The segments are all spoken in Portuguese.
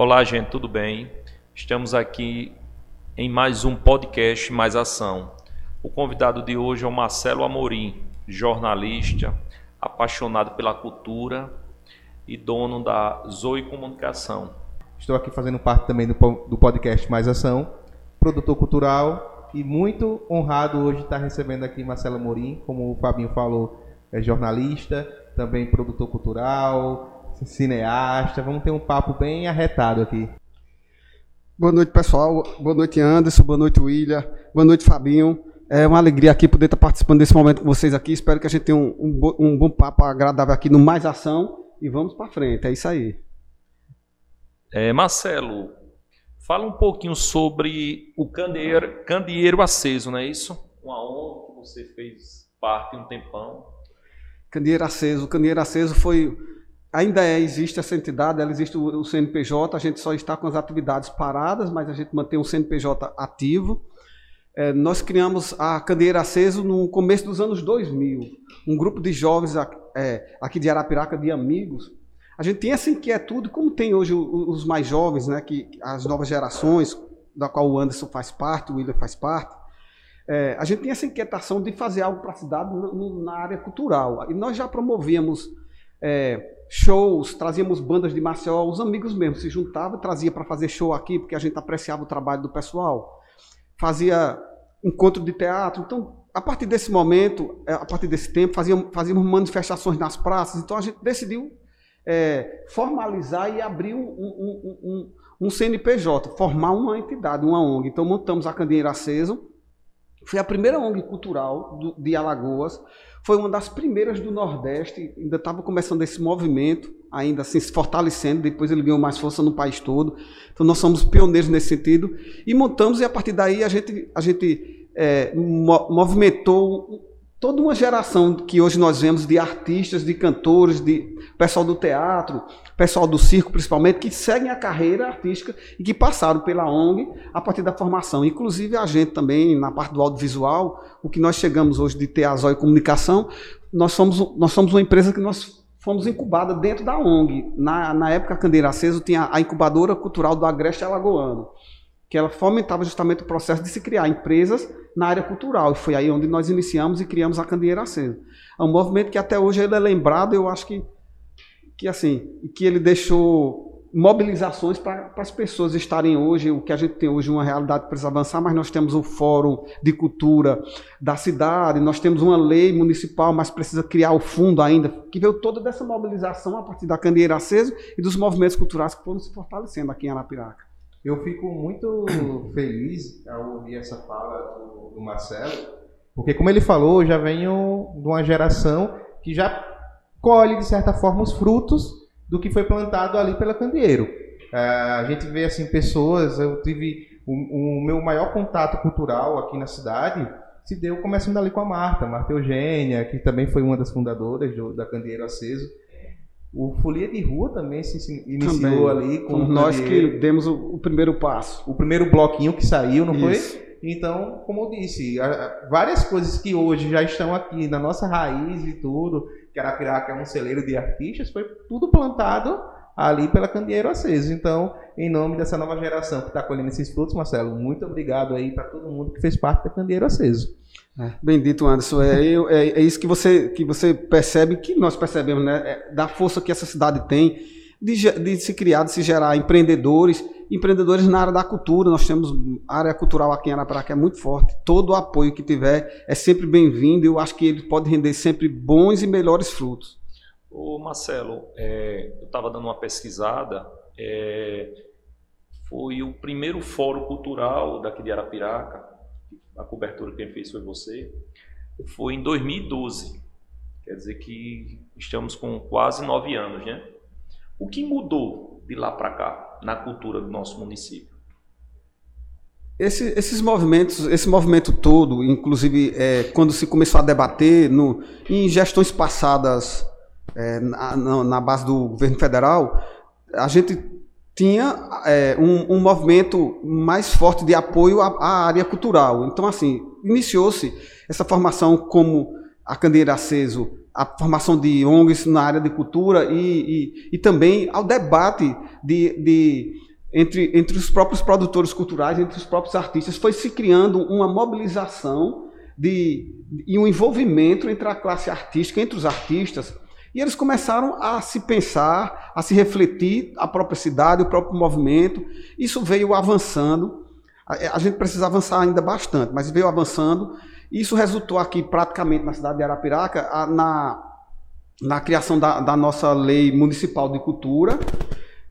Olá, gente, tudo bem? Estamos aqui em mais um podcast Mais Ação. O convidado de hoje é o Marcelo Amorim, jornalista, apaixonado pela cultura e dono da Zoe Comunicação. Estou aqui fazendo parte também do, podcast Mais Ação, produtor cultural e muito honrado hoje estar recebendo aqui Marcelo Amorim, como o Fabinho falou, é jornalista, também produtor cultural, cineasta. Vamos ter um papo bem arretado aqui. Boa noite, pessoal. Boa noite, Anderson. Boa noite, William. Boa noite, Fabinho. É uma alegria aqui poder estar participando desse momento com vocês aqui. Espero que a gente tenha um, um, um bom papo agradável aqui no Mais Ação. E vamos para frente. É isso aí. É, Marcelo, fala um pouquinho sobre o Candeeiro, Candeeiro Aceso, não é isso? Uma ONG que você fez parte um tempão. Candeeiro Aceso. O Candeeiro Aceso foi. Ainda é, existe essa entidade, ela existe o, CNPJ, a gente só está com as atividades paradas, mas a gente mantém o CNPJ ativo. É, nós criamos a Candeeiro Aceso no começo dos anos 2000. Um grupo de jovens é, aqui de Arapiraca, de amigos. A gente tem essa inquietude, como tem hoje os mais jovens, né, que as novas gerações, da qual o Anderson faz parte, o William faz parte, é, a gente tem essa inquietação de fazer algo para a cidade no, no, na área cultural. E nós já promovíamos é, shows, trazíamos bandas de Maceió, os amigos mesmo se juntavam, trazia para fazer show aqui, porque a gente apreciava o trabalho do pessoal. Fazia encontro de teatro. Então, a partir desse momento, é, a partir desse tempo, fazíamos, fazíamos manifestações nas praças. Então, a gente decidiu é, formalizar e abrir um, um, um, um, CNPJ, formar uma entidade, uma ONG. Então, montamos a Candeeira Aceso, foi a primeira ONG cultural do, de Alagoas, foi uma das primeiras do Nordeste, ainda estava começando esse movimento, ainda assim se fortalecendo, depois ele ganhou mais força no país todo. Então nós somos pioneiros nesse sentido. E montamos e a partir daí a gente, a gente é, movimentou toda uma geração que hoje nós vemos de artistas, de cantores, de pessoal do teatro, pessoal do circo principalmente, que seguem a carreira artística e que passaram pela ONG a partir da formação. Inclusive a gente também, na parte do audiovisual, o que nós chegamos hoje de ter a Comunicação, nós somos, nós somos uma empresa que nós fomos incubada dentro da ONG. Na, na época, a Candeira Aceso tinha a incubadora cultural do Agreste Alagoano, que ela fomentava justamente o processo de se criar empresas na área cultural. E foi aí onde nós iniciamos e criamos a Candeeira Acesa. É um movimento que até hoje ele é lembrado, eu acho que, que assim, que ele deixou mobilizações para as pessoas estarem hoje, o que a gente tem hoje uma realidade que precisa avançar, mas nós temos o Fórum de Cultura da cidade, nós temos uma lei municipal, mas precisa criar o fundo ainda, que veio toda dessa mobilização a partir da Candeeira Acesa e dos movimentos culturais que foram se fortalecendo aqui em Arapiraca. Eu fico muito feliz ao ouvir essa fala do, do, Marcelo, porque como ele falou, eu já venho de uma geração que já colhe, de certa forma, os frutos do que foi plantado ali pela Candeeiro. É, a gente vê assim pessoas, eu tive o, o, meu maior contato cultural aqui na cidade se deu começando ali com a Marta, Marta Eugênia, que também foi uma das fundadoras do, da Candeeiro Aceso. O Folia de Rua também se iniciou também. ali com nós que demos o, o, primeiro passo. O primeiro bloquinho que saiu, não Isso. foi? Então, como eu disse, várias coisas que hoje já estão aqui na nossa raiz e tudo, que Arapiraca é um celeiro de artistas, foi tudo plantado ali pela Candeeiro Aceso. Então, em nome dessa nova geração que está colhendo esses frutos, Marcelo, muito obrigado aí para todo mundo que fez parte da Candeeiro Aceso. É, bendito Anderson, é, é, é, isso que você, que você percebe, que nós percebemos, né? É, da força que essa cidade tem de, de, se criar, de se gerar empreendedores, empreendedores na área da cultura. Nós temos área cultural aqui em Arapiraca que é muito forte. Todo o apoio que tiver é sempre bem-vindo. Eu acho que ele pode render sempre bons e melhores frutos. Ô Marcelo, é, eu estava dando uma pesquisada. É, foi o primeiro fórum cultural daqui de Arapiraca a cobertura quem fez foi você, foi em 2012. Quer dizer que estamos com quase nove anos, né? O que mudou de lá para cá na cultura do nosso município? Esse, esses movimentos, esse movimento todo, inclusive é, quando se começou a debater no, em gestões passadas é, na, na, base do governo federal, a gente tinha é, um, um, movimento mais forte de apoio à, à área cultural. Então, assim, iniciou-se essa formação como a Candeira Aceso, a formação de ONGs na área de cultura e, e, e também ao debate de, de entre, entre os próprios produtores culturais, entre os próprios artistas, foi se criando uma mobilização de, e um envolvimento entre a classe artística, entre os artistas, e eles começaram a se pensar, a se refletir a própria cidade, o próprio movimento. Isso veio avançando. A, a gente precisa avançar ainda bastante, mas veio avançando. Isso resultou aqui praticamente na cidade de Arapiraca na, na criação da, da nossa lei municipal de cultura,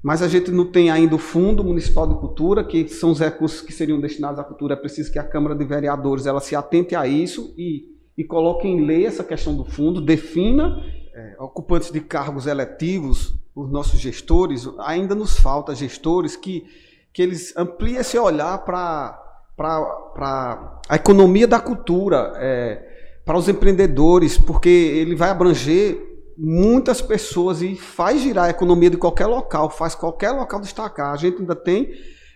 mas a gente não tem ainda o Fundo Municipal de Cultura, que são os recursos que seriam destinados à cultura. É preciso que a Câmara de Vereadores ela se atente a isso e, e coloque em lei essa questão do fundo, defina é, ocupantes de cargos eletivos, os nossos gestores, ainda nos falta gestores que, que eles ampliem esse olhar para a economia da cultura, é, para os empreendedores, porque ele vai abranger muitas pessoas e faz girar a economia de qualquer local, faz qualquer local destacar. A gente ainda tem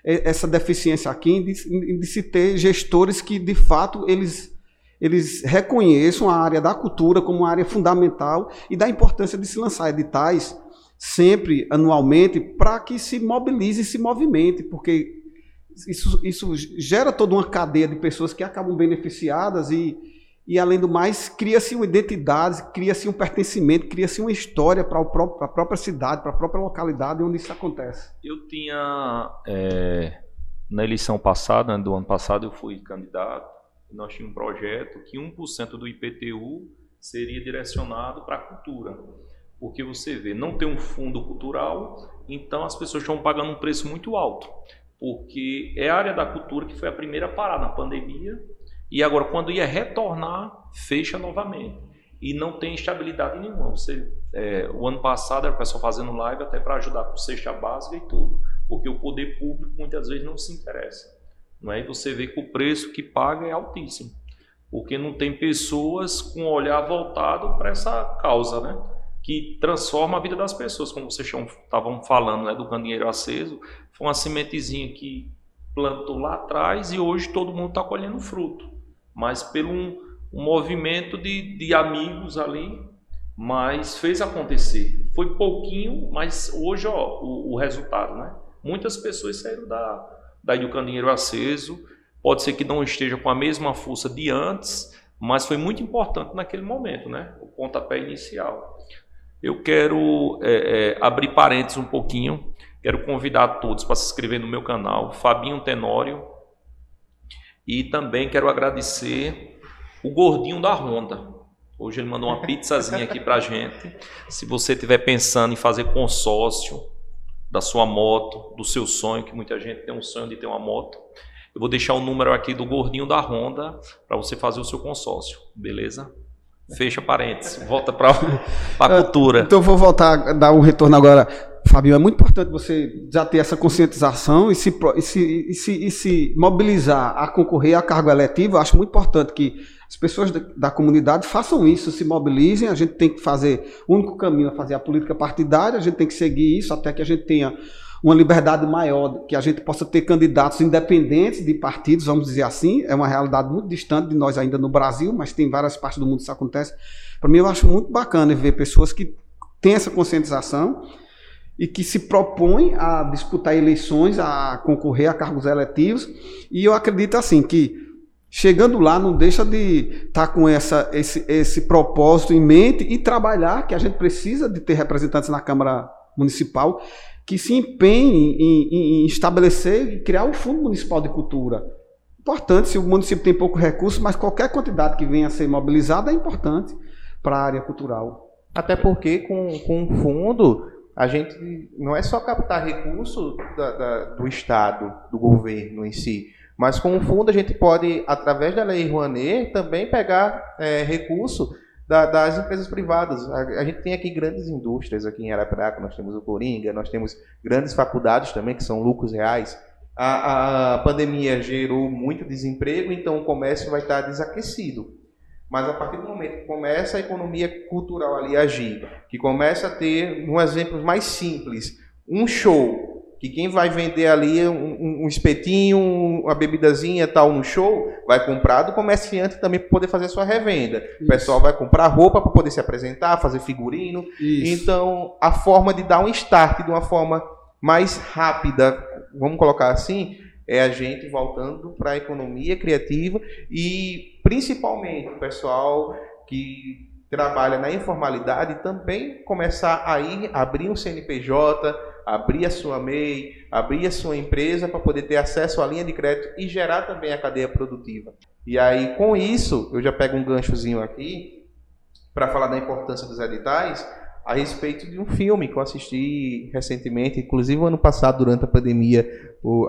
é, essa deficiência aqui de, de se ter gestores que, de fato, eles eles reconheçam a área da cultura como uma área fundamental e da importância de se lançar editais sempre anualmente para que se mobilize e se movimente, porque isso, isso gera toda uma cadeia de pessoas que acabam beneficiadas e, e além do mais, cria-se uma identidade, cria-se um pertencimento, cria-se uma história para a própria cidade, para a própria localidade onde isso acontece. Eu tinha, é, na eleição passada, do ano passado, eu fui candidato nós tínhamos um projeto que 1% do IPTU seria direcionado para a cultura. Porque você vê, não tem um fundo cultural, então as pessoas estão pagando um preço muito alto. Porque é a área da cultura que foi a primeira a parar na pandemia, e agora, quando ia retornar, fecha novamente. E não tem estabilidade nenhuma. Você, é, o ano passado era o pessoal fazendo live até para ajudar com cesta básica e tudo. Porque o poder público muitas vezes não se interessa. Não é? E você vê que o preço que paga é altíssimo, porque não tem pessoas com olhar voltado para essa causa, né? que transforma a vida das pessoas, como vocês estavam falando né, do candeeiro aceso, foi uma sementezinha que plantou lá atrás e hoje todo mundo está colhendo fruto, mas pelo um, um movimento de, de amigos ali, mas fez acontecer. Foi pouquinho, mas hoje ó, o, o resultado, né? Muitas pessoas saíram da, daí o candeeiro aceso. Pode ser que não esteja com a mesma força de antes, mas foi muito importante naquele momento, né? O pontapé inicial. Eu quero é, é, abrir parênteses um pouquinho. Quero convidar todos para se inscrever no meu canal, Fabinho Tenório. E também quero agradecer o gordinho da Honda. Hoje ele mandou uma pizzazinha aqui para gente. Se você estiver pensando em fazer consórcio, da sua moto, do seu sonho, que muita gente tem um sonho de ter uma moto. Eu vou deixar o número aqui do gordinho da Honda para você fazer o seu consórcio, beleza? Fecha parênteses, volta para a cultura. Então eu vou voltar a dar um retorno agora. Fabio, é muito importante você já ter essa conscientização e se, e se, e se, e se mobilizar a concorrer a cargo eletivo. Eu acho muito importante que as pessoas da, da, comunidade façam isso, se mobilizem. A gente tem que fazer, o único caminho é fazer a política partidária, a gente tem que seguir isso até que a gente tenha uma liberdade maior, que a gente possa ter candidatos independentes de partidos, vamos dizer assim. É uma realidade muito distante de nós ainda no Brasil, mas tem várias partes do mundo que isso acontece. Para mim, eu acho muito bacana ver pessoas que têm essa conscientização e que se propõem a disputar eleições, a concorrer a cargos eletivos. E eu acredito assim que Chegando lá, não deixa de estar tá com essa, esse, esse propósito em mente e trabalhar, que a gente precisa de ter representantes na Câmara Municipal que se empenhem em, em, em estabelecer e criar o Fundo Municipal de Cultura. Importante, se o município tem pouco recurso, mas qualquer quantidade que venha a ser mobilizada é importante para a área cultural. Até porque com, com o fundo, a gente não é só captar recurso da, da, do Estado, do governo em si, mas com o fundo a gente pode, através da lei Rouanet, também pegar é, recurso da, das empresas privadas. A, a, gente tem aqui grandes indústrias, aqui em Arapiraca nós temos o Coringa, nós temos grandes faculdades também, que são lucros reais. A, a pandemia gerou muito desemprego, então o comércio vai estar desaquecido. Mas a partir do momento que começa a economia cultural ali agir, que começa a ter, um exemplo mais simples, um show que quem vai vender ali um, um espetinho, uma bebidazinha tal no show, vai comprar do comerciante também para poder fazer sua revenda. Isso. O pessoal vai comprar roupa para poder se apresentar, fazer figurino. Isso. Então, a forma de dar um start de uma forma mais rápida, vamos colocar assim, é a gente voltando para a economia criativa e principalmente o pessoal que trabalha na informalidade também começar a ir abrir um CNPJ, abrir a sua MEI, abrir a sua empresa para poder ter acesso à linha de crédito e gerar também a cadeia produtiva. E aí, com isso, eu já pego um ganchozinho aqui para falar da importância dos editais a respeito de um filme que eu assisti recentemente, inclusive ano passado, durante a pandemia,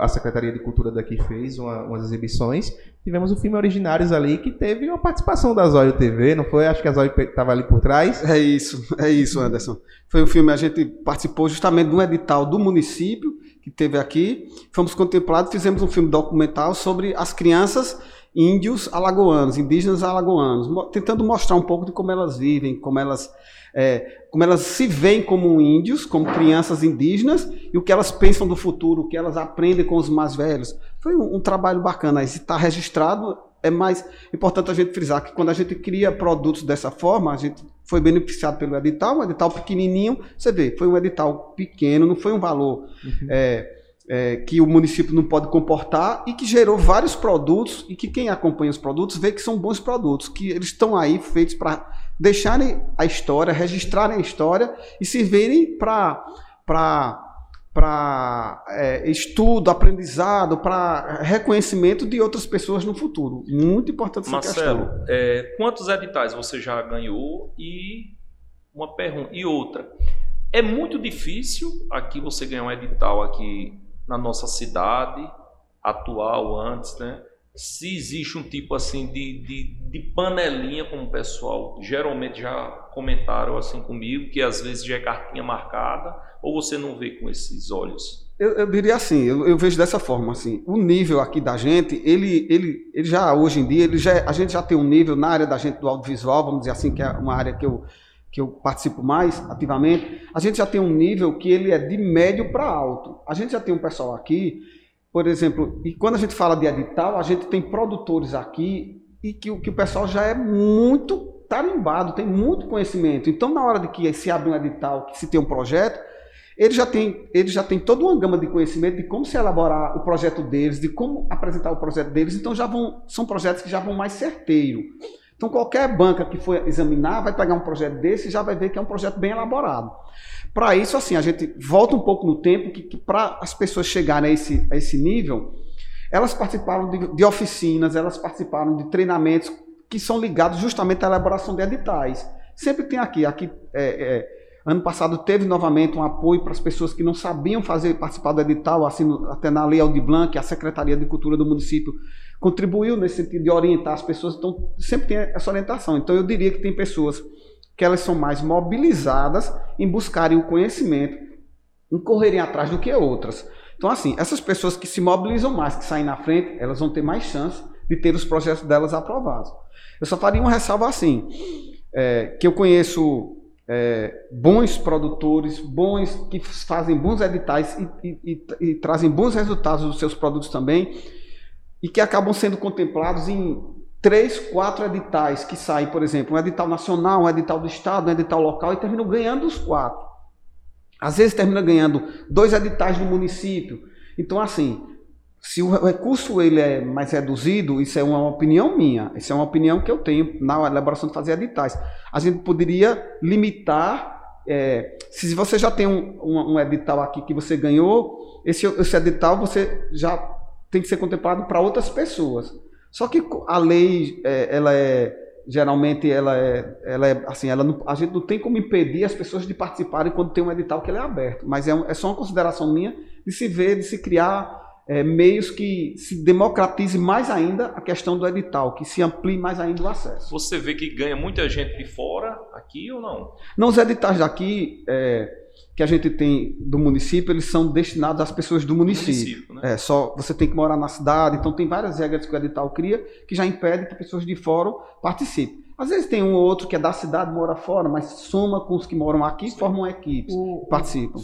a Secretaria de Cultura daqui fez uma, umas exibições. Tivemos o um filme Originários ali, que teve uma participação da Zóio TV, não foi? Acho que a Zóio estava ali por trás. É isso, é isso, Anderson. Foi um filme, a gente participou justamente de um edital do município, que teve aqui. Fomos contemplados, fizemos um filme documental sobre as crianças índios alagoanos, indígenas alagoanos, tentando mostrar um pouco de como elas vivem, como elas é, como elas se veem como índios, como crianças indígenas, e o que elas pensam do futuro, o que elas aprendem com os mais velhos. Foi um, um trabalho bacana. Se está registrado, é mais importante a gente frisar que quando a gente cria produtos dessa forma, a gente foi beneficiado pelo edital, um edital pequenininho, você vê, foi um edital pequeno, não foi um valor uhum. é, é, que o município não pode comportar e que gerou vários produtos e que quem acompanha os produtos vê que são bons produtos, que eles estão aí feitos para deixarem a história, registrarem a história e servirem para para é, estudo, aprendizado, para reconhecimento de outras pessoas no futuro. Muito importante essa Marcelo, questão. É, quantos editais você já ganhou? E uma pergunta. E outra. É muito difícil aqui você ganhar um edital aqui na nossa cidade atual antes, né? se existe um tipo assim de, de, de, panelinha, como o pessoal geralmente já comentaram assim comigo, que às vezes já é cartinha marcada, ou você não vê com esses olhos? Eu, eu diria assim, eu, eu, vejo dessa forma assim, o nível aqui da gente, ele, ele, ele já hoje em dia, ele já, a gente já tem um nível na área da gente do audiovisual, vamos dizer assim, que é uma área que eu que eu participo mais ativamente, a gente já tem um nível que ele é de médio para alto. A gente já tem um pessoal aqui por exemplo, e quando a gente fala de edital, a gente tem produtores aqui e que, que o pessoal já é muito tarimbado, tem muito conhecimento. Então, na hora de que se abre um edital, que se tem um projeto, ele já tem, ele já tem toda uma gama de conhecimento de como se elaborar o projeto deles, de como apresentar o projeto deles. Então, já vão, são projetos que já vão mais certeiro. Então, qualquer banca que for examinar vai pegar um projeto desse e já vai ver que é um projeto bem elaborado. Para isso, assim, a gente volta um pouco no tempo, que, que para as pessoas chegarem a esse, a esse nível, elas participaram de, de, oficinas, elas participaram de treinamentos que são ligados justamente à elaboração de editais. Sempre tem aqui, aqui é, é, ano passado teve novamente um apoio para as pessoas que não sabiam fazer participar do edital, assim, até na Lei Aldir Blanc, a Secretaria de Cultura do município contribuiu nesse sentido de orientar as pessoas, então sempre tem essa orientação. Então eu diria que tem pessoas que elas são mais mobilizadas em buscarem o conhecimento, em correrem atrás do que outras. Então, assim, essas pessoas que se mobilizam mais, que saem na frente, elas vão ter mais chance de ter os projetos delas aprovados. Eu só faria uma ressalva assim, é, que eu conheço é, bons produtores, bons que fazem bons editais e, e, e, e trazem bons resultados dos seus produtos também, e que acabam sendo contemplados em três, quatro editais que saem, por exemplo, um edital nacional, um edital do estado, um edital local e terminam ganhando os quatro. Às vezes termina ganhando dois editais no município. Então, assim, se o recurso ele é mais reduzido, isso é uma opinião minha, isso é uma opinião que eu tenho na elaboração de fazer editais. A gente poderia limitar, é, se você já tem um, um, um, edital aqui que você ganhou, esse, esse edital você já tem que ser contemplado para outras pessoas. Só que a lei, é, ela é geralmente ela é, ela é assim, ela não, a gente não tem como impedir as pessoas de participarem quando tem um edital que ele é aberto. Mas é, é só uma consideração minha de se ver, de se criar é, meios que se democratize mais ainda a questão do edital, que se amplie mais ainda o acesso. Você vê que ganha muita gente de fora aqui ou não? Não, os editais daqui, é, que a gente tem do município, eles são destinados às pessoas do município. município né? É, só você tem que morar na cidade, então tem várias regras que o edital cria que já impedem que pessoas de fora participem. Às vezes tem um ou outro que é da cidade, mora fora, mas soma com os que moram aqui, sim. formam equipes, o, participam.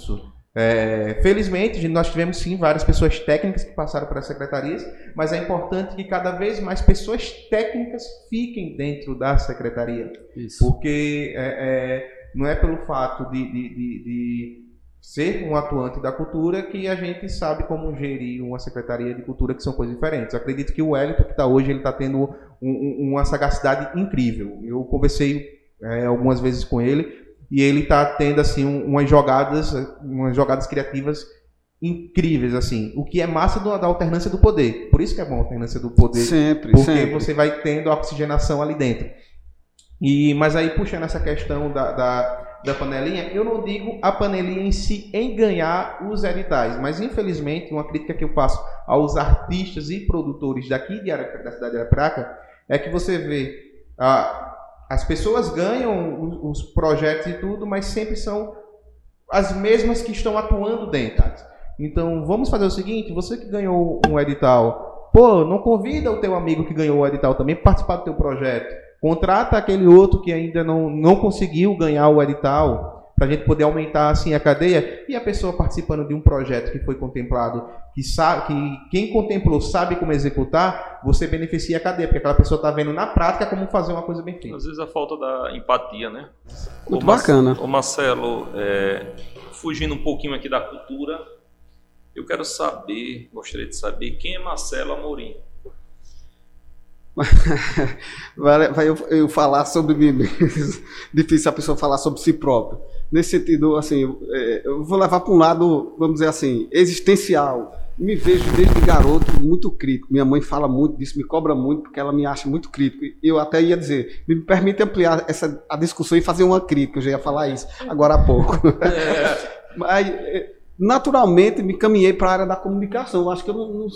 É, felizmente, nós tivemos sim várias pessoas técnicas que passaram para as secretarias, mas é importante que cada vez mais pessoas técnicas fiquem dentro da secretaria. Isso. Porque é, é não é pelo fato de, de, de, de ser um atuante da cultura que a gente sabe como gerir uma secretaria de cultura que são coisas diferentes. Eu acredito que o Wellington que está hoje ele está tendo um, um, uma sagacidade incrível. Eu conversei é, algumas vezes com ele e ele está tendo assim umas jogadas, umas jogadas criativas incríveis assim. O que é massa da alternância do poder. Por isso que é bom a alternância do poder. Sempre. Porque sempre. você vai tendo a oxigenação ali dentro. E mas aí puxando essa questão da, da da panelinha, eu não digo a panelinha em si em ganhar os editais, mas infelizmente uma crítica que eu faço aos artistas e produtores daqui de da cidade de Arapiraca é que você vê as pessoas ganham os, os projetos e tudo, mas sempre são as mesmas que estão atuando dentro. Então vamos fazer o seguinte: você que ganhou um edital, pô, não convida o teu amigo que ganhou o edital também para participar do teu projeto contrata aquele outro que ainda não, não conseguiu ganhar o edital, para a gente poder aumentar assim a cadeia, e a pessoa participando de um projeto que foi contemplado, que, sabe, que quem contemplou sabe como executar, você beneficia a cadeia, porque aquela pessoa está vendo na prática como fazer uma coisa bem feita. Às vezes a falta da empatia, né? Muito bacana. O Marcelo, é, fugindo um pouquinho aqui da cultura, eu quero saber, gostaria de saber quem é Marcelo Amorim. vai eu, eu, falar sobre mim mesmo. Difícil a pessoa falar sobre si próprio. Nesse sentido, assim, eu, é, eu vou levar para um lado, vamos dizer assim, existencial. Me vejo desde garoto muito crítico. Minha mãe fala muito disso, me cobra muito, porque ela me acha muito crítico. Eu até ia dizer, me permite ampliar essa, a discussão e fazer uma crítica. Eu já ia falar isso agora há pouco. É. Mas é, naturalmente me caminhei para a área da comunicação. Acho que eu não, não,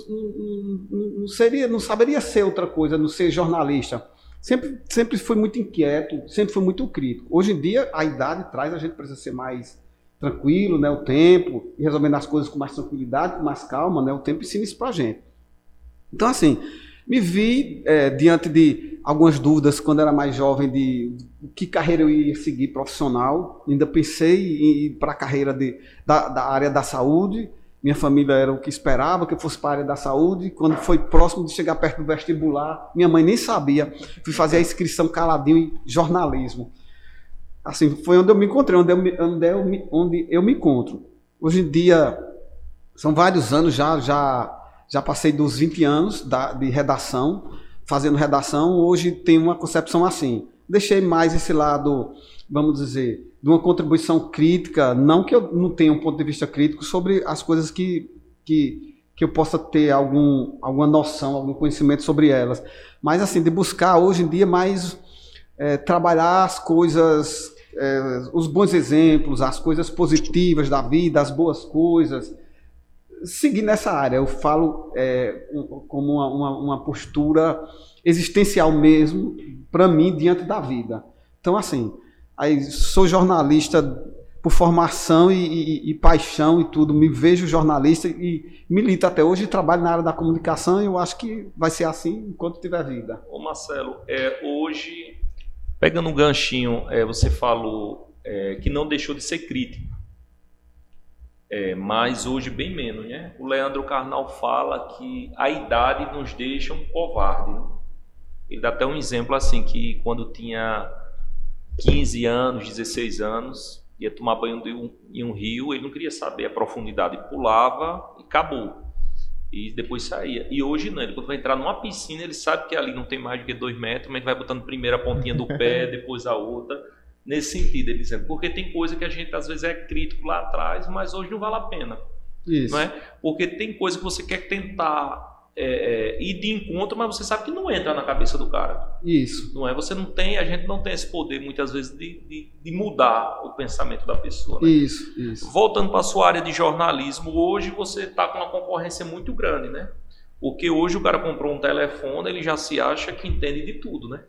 não, não, seria, não saberia ser outra coisa, não ser jornalista. Sempre, sempre fui muito inquieto, sempre fui muito crítico. Hoje em dia, a idade traz a gente precisa ser mais tranquilo, né? O tempo, e resolvendo as coisas com mais tranquilidade, com mais calma, né? O tempo ensina isso para a gente. Então, assim, me vi é, diante de algumas dúvidas quando era mais jovem de que carreira eu ia seguir profissional. Ainda pensei em ir para a carreira de, da, da, área da saúde. Minha família era o que esperava que eu fosse para a área da saúde. Quando foi próximo de chegar perto do vestibular, minha mãe nem sabia. Fui fazer a inscrição caladinho em jornalismo. Assim, foi onde eu me encontrei, onde eu me, onde eu me, onde eu me encontro. Hoje em dia, são vários anos já, já já passei dos 20 anos da, de redação, fazendo redação. Hoje tenho uma concepção assim. Deixei mais esse lado, vamos dizer, de uma contribuição crítica. Não que eu não tenha um ponto de vista crítico sobre as coisas que, que, que eu possa ter algum, alguma noção, algum conhecimento sobre elas. Mas, assim, de buscar hoje em dia mais é, trabalhar as coisas, é, os bons exemplos, as coisas positivas da vida, as boas coisas seguir nessa área. Eu falo é, como uma, uma, uma, postura existencial mesmo, para mim, diante da vida. Então, assim, aí sou jornalista por formação e, e, e, paixão e tudo, me vejo jornalista e milito até hoje trabalho na área da comunicação e eu acho que vai ser assim enquanto tiver vida. Ô Marcelo, é, hoje, pegando um ganchinho, é, você falou é, que não deixou de ser crítico. É, mas hoje bem menos, né? O Leandro Carnal fala que a idade nos deixa um covarde. Né? Ele dá até um exemplo assim, que quando tinha 15 anos, 16 anos, ia tomar banho um, em um rio, ele não queria saber a profundidade, pulava e acabou. E depois saía. E hoje não, ele quando vai entrar numa piscina, ele sabe que ali não tem mais do que dois metros, mas vai botando primeiro a pontinha do pé, depois a outra nesse sentido, ele dizendo, porque tem coisa que a gente às vezes é crítico lá atrás, mas hoje não vale a pena. Isso. Não é? Porque tem coisa que você quer tentar é, é, ir de encontro, mas você sabe que não entra na cabeça do cara. Isso. Não é? Você não tem, a gente não tem esse poder muitas vezes de, de, de mudar o pensamento da pessoa. Né? Isso, isso. Voltando para a sua área de jornalismo, hoje você está com uma concorrência muito grande, né? Porque hoje o cara comprou um telefone, ele já se acha que entende de tudo, né?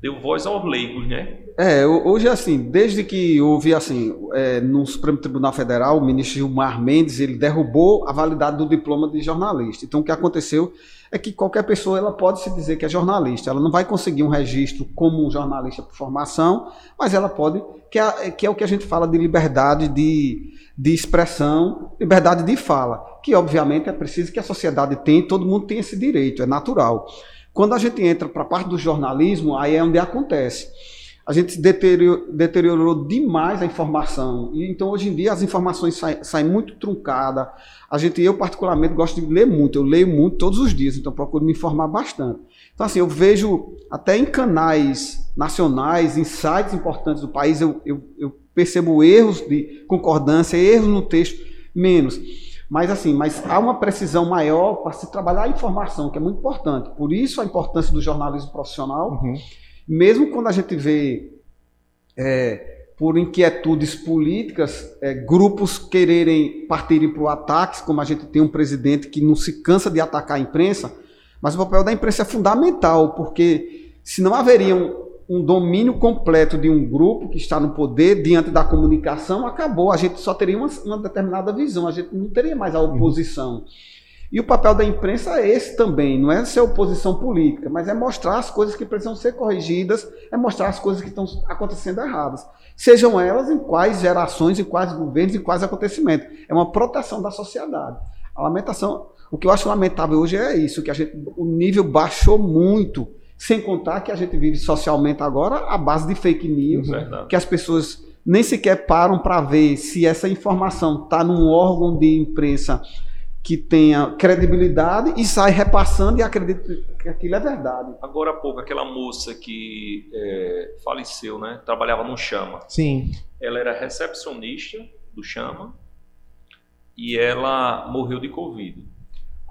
Deu voz aos leigos, né? É, hoje assim, desde que houve assim, é, no Supremo Tribunal Federal, o ministro Gilmar Mendes, ele derrubou a validade do diploma de jornalista. Então o que aconteceu é que qualquer pessoa ela pode se dizer que é jornalista. Ela não vai conseguir um registro como um jornalista por formação, mas ela pode, que é, que é o que a gente fala de liberdade de, de expressão, liberdade de fala, que obviamente é preciso que a sociedade tenha, todo mundo tem esse direito, é natural. Quando a gente entra para a parte do jornalismo, aí é onde acontece. a gente deteriorou, demais a informação. E, então, hoje em dia, as informações saem, saem muito truncadas. A gente, eu particularmente, gosto de ler muito. Eu leio muito todos os dias, então procuro me informar bastante. Então, assim, eu vejo até em canais nacionais, em sites importantes do país, eu, eu, eu percebo erros de concordância, erros no texto, menos. Mas assim, mas há uma precisão maior para se trabalhar a informação, que é muito importante. Por isso a importância do jornalismo profissional. Uhum mesmo quando a gente vê, é, por inquietudes políticas, é, grupos quererem partirem para o ataque, como a gente tem um presidente que não se cansa de atacar a imprensa, mas o papel da imprensa é fundamental, porque se não haveria um, domínio completo de um grupo que está no poder diante da comunicação, acabou. A gente só teria uma, uma determinada visão, a gente não teria mais a oposição. Uhum. E o papel da imprensa é esse também, não é ser oposição política, mas é mostrar as coisas que precisam ser corrigidas, é mostrar as coisas que estão acontecendo erradas. Sejam elas em quais gerações, em quais governos, em quais acontecimentos. É uma proteção da sociedade. A lamentação, o que eu acho lamentável hoje é isso, que a gente, o nível baixou muito, sem contar que a gente vive socialmente agora à base de fake news, Verdade. que as pessoas nem sequer param para ver se essa informação está num órgão de imprensa que tenha credibilidade e sai repassando e acredita que aquilo é verdade. Agora há pouco, aquela moça que é, faleceu, né? Trabalhava no Chama. Sim. Ela era recepcionista do Chama e ela morreu de Covid.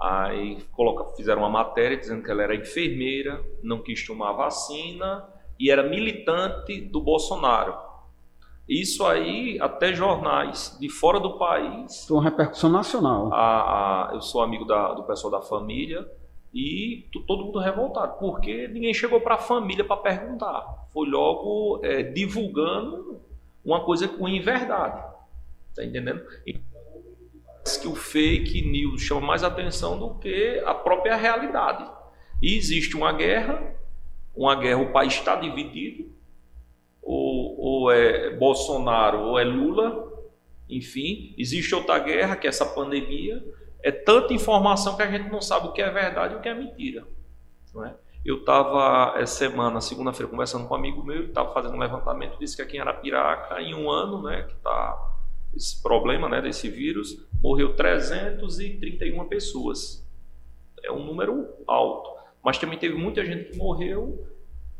Aí coloca, fizeram uma matéria dizendo que ela era enfermeira, não quis tomar vacina e era militante do Bolsonaro. Isso aí, até jornais de fora do país. Tem uma repercussão nacional. A, a, eu sou amigo da, do pessoal da família e todo mundo revoltado, porque ninguém chegou para a família para perguntar. Foi logo é, divulgando uma coisa com inverdade. Tá entendendo? Que o fake news chama mais atenção do que a própria realidade. E existe uma guerra, uma guerra, o país está dividido, ou, ou é Bolsonaro ou é Lula, enfim, existe outra guerra, que é essa pandemia. É tanta informação que a gente não sabe o que é verdade e o que é mentira. Não é? Eu estava essa semana, segunda-feira, conversando com um amigo meu, ele estava fazendo um levantamento, disse que aqui em Arapiraca, em um ano, né, que está esse problema né, desse vírus, morreu 331 pessoas. É um número alto. Mas também teve muita gente que morreu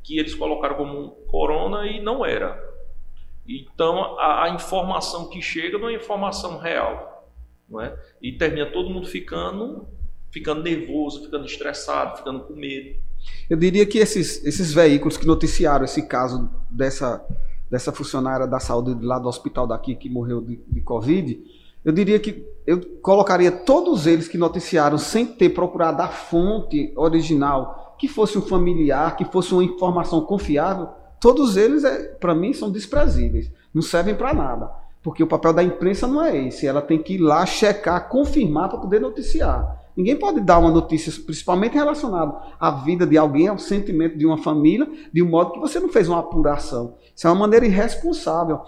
que eles colocaram como corona e não era. Então a, a, informação que chega não é informação real, não é? E termina todo mundo ficando, ficando nervoso, ficando estressado, ficando com medo. Eu diria que esses, esses veículos que noticiaram esse caso dessa dessa funcionária da saúde lá do hospital daqui que morreu de, de Covid, eu diria que eu colocaria todos eles que noticiaram sem ter procurado a fonte original que fosse um familiar, que fosse uma informação confiável, todos eles, é, para mim, são desprezíveis. Não servem para nada. Porque o papel da imprensa não é esse. Ela tem que ir lá checar, confirmar para poder noticiar. Ninguém pode dar uma notícia, principalmente relacionada à vida de alguém, ao sentimento de uma família, de um modo que você não fez uma apuração. Isso é uma maneira irresponsável.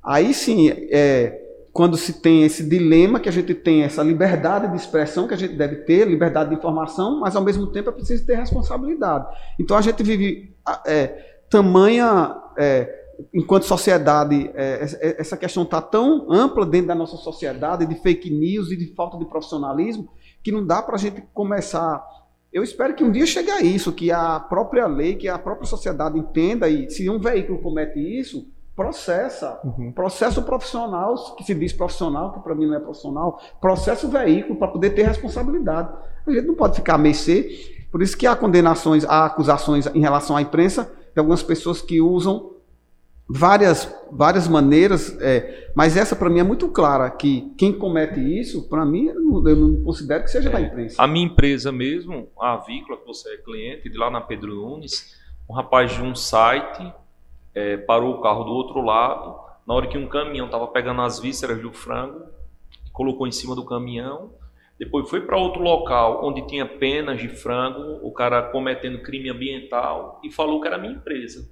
Aí sim, é, quando se tem esse dilema, que a gente tem essa liberdade de expressão que a gente deve ter, liberdade de informação, mas ao mesmo tempo é preciso ter responsabilidade. Então a gente vive é, tamanha, é, enquanto sociedade, é, essa questão está tão ampla dentro da nossa sociedade, de fake news e de falta de profissionalismo, que não dá para a gente começar. Eu espero que um dia chegue a isso, que a própria lei, que a própria sociedade entenda, e se um veículo comete isso, processa. Uhum. Processo profissional, que se diz profissional, que para mim não é profissional, processa o veículo para poder ter responsabilidade. A gente não pode ficar a mercê. Por isso que há condenações, há acusações em relação à imprensa de algumas pessoas que usam várias, várias maneiras, é, mas essa para mim é muito clara, que quem comete isso, para mim, eu não, eu não, considero que seja é, da imprensa. A minha empresa mesmo, a Avícola, que você é cliente, de lá na Pedro Nunes, um rapaz de um site é, parou o carro do outro lado. Na hora que um caminhão estava pegando as vísceras do frango, colocou em cima do caminhão. Depois foi para outro local onde tinha penas de frango, o cara cometendo crime ambiental e falou que era minha empresa.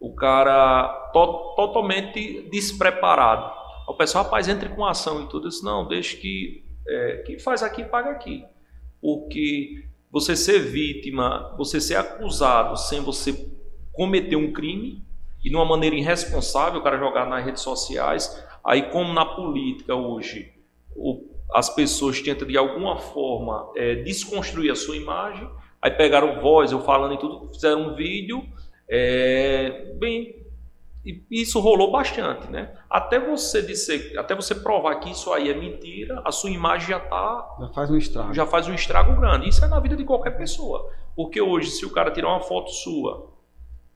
O cara to totalmente despreparado. O pessoal, rapaz, entre com ação e tudo. isso. não, deixa que é, quem faz aqui paga aqui. Porque você ser vítima, você ser acusado sem você cometer um crime, e de uma maneira irresponsável o cara jogar nas redes sociais. Aí, como na política hoje, o, as pessoas tentam de alguma forma é, desconstruir a sua imagem, aí pegaram voz, eu falando e tudo, fizeram um vídeo, é, bem, e isso rolou bastante, né? Até você dizer, até você provar que isso aí é mentira, a sua imagem já tá já faz um estrago. Já faz um estrago grande. Isso é na vida de qualquer pessoa. Porque hoje se o cara tirar uma foto sua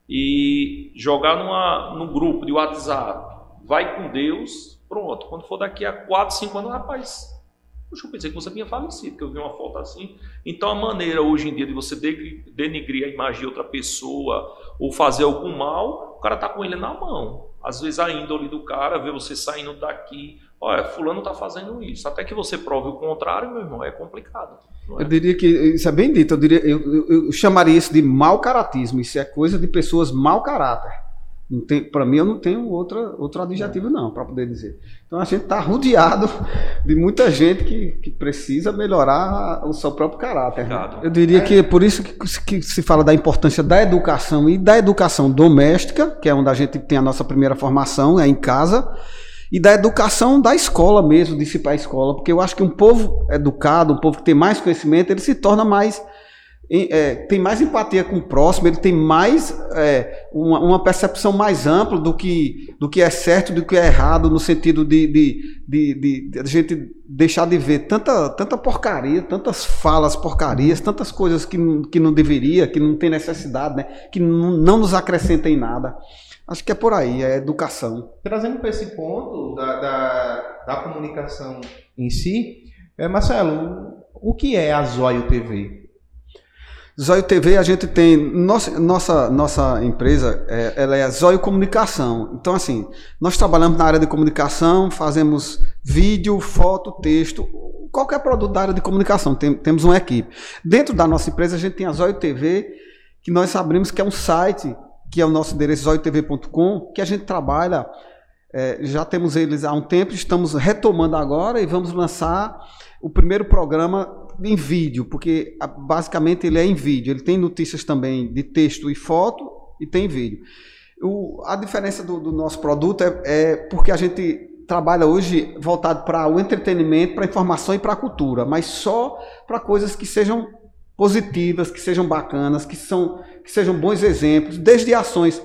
e jogar numa no grupo de WhatsApp, vai com Deus, pronto. Quando for daqui a 4, 5 anos, rapaz, Poxa, eu pensei que você tinha falecido, que eu vi uma foto assim. Então, a maneira hoje em dia de você denigrir a imagem de outra pessoa ou fazer algum mal, o cara tá com ele na mão. Às vezes, a índole do cara vê você saindo daqui. Olha, Fulano tá fazendo isso. Até que você prove o contrário, meu irmão, é complicado. É? Eu diria que, isso é bem dito, eu, diria, eu, eu, eu chamaria isso de mau caratismo. Isso é coisa de pessoas mau caráter. Para mim, eu não tenho outra, outro adjetivo, não, para poder dizer. Então, a gente está rodeado de muita gente que, que precisa melhorar o seu próprio caráter. Né? Eu diria que é por isso que, que, se fala da importância da educação e da educação doméstica, que é onde a gente tem a nossa primeira formação, é em casa, e da educação da escola mesmo, de se para a escola, porque eu acho que um povo educado, um povo que tem mais conhecimento, ele se torna mais é, tem mais empatia com o próximo, ele tem mais é, uma, uma, percepção mais ampla do que, do que é certo, do que é errado, no sentido de, de, de, de, de a gente deixar de ver tanta, tanta porcaria, tantas falas porcarias, tantas coisas que, que não deveria, que não tem necessidade, né, que não, não nos acrescentem em nada. Acho que é por aí, é educação. Trazendo para esse ponto da, da, da comunicação em si, é, Marcelo, o que é a Zóio TV? Zóio TV, a gente tem. Nossa, nossa, nossa empresa é, ela é a Zóio Comunicação. Então, assim, nós trabalhamos na área de comunicação, fazemos vídeo, foto, texto, qualquer produto da área de comunicação. Tem, temos uma equipe. Dentro da nossa empresa, a gente tem a Zóio TV, que nós abrimos, que é um site, que é o nosso endereço zoiotv.com, que a gente trabalha. É, já temos eles há um tempo, estamos retomando agora e vamos lançar o primeiro programa em vídeo, porque basicamente ele é em vídeo. Ele tem notícias também de texto e foto e tem vídeo. O, a diferença do, do nosso produto é, é, porque a gente trabalha hoje voltado para o entretenimento, para a informação e para a cultura, mas só para coisas que sejam positivas, que sejam bacanas, que, são, que sejam bons exemplos, desde ações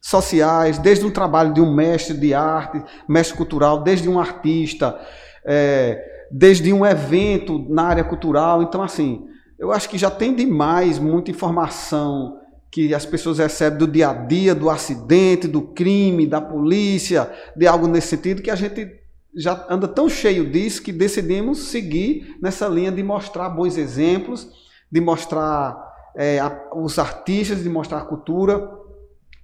sociais, desde um trabalho de um mestre de arte, mestre cultural, desde um artista. É, desde um evento na área cultural. Então, assim, eu acho que já tem demais muita informação que as pessoas recebem do dia a dia, do acidente, do crime, da polícia, de algo nesse sentido, que a gente já anda tão cheio disso que decidimos seguir nessa linha de mostrar bons exemplos, de mostrar é, a, os artistas, de mostrar a cultura.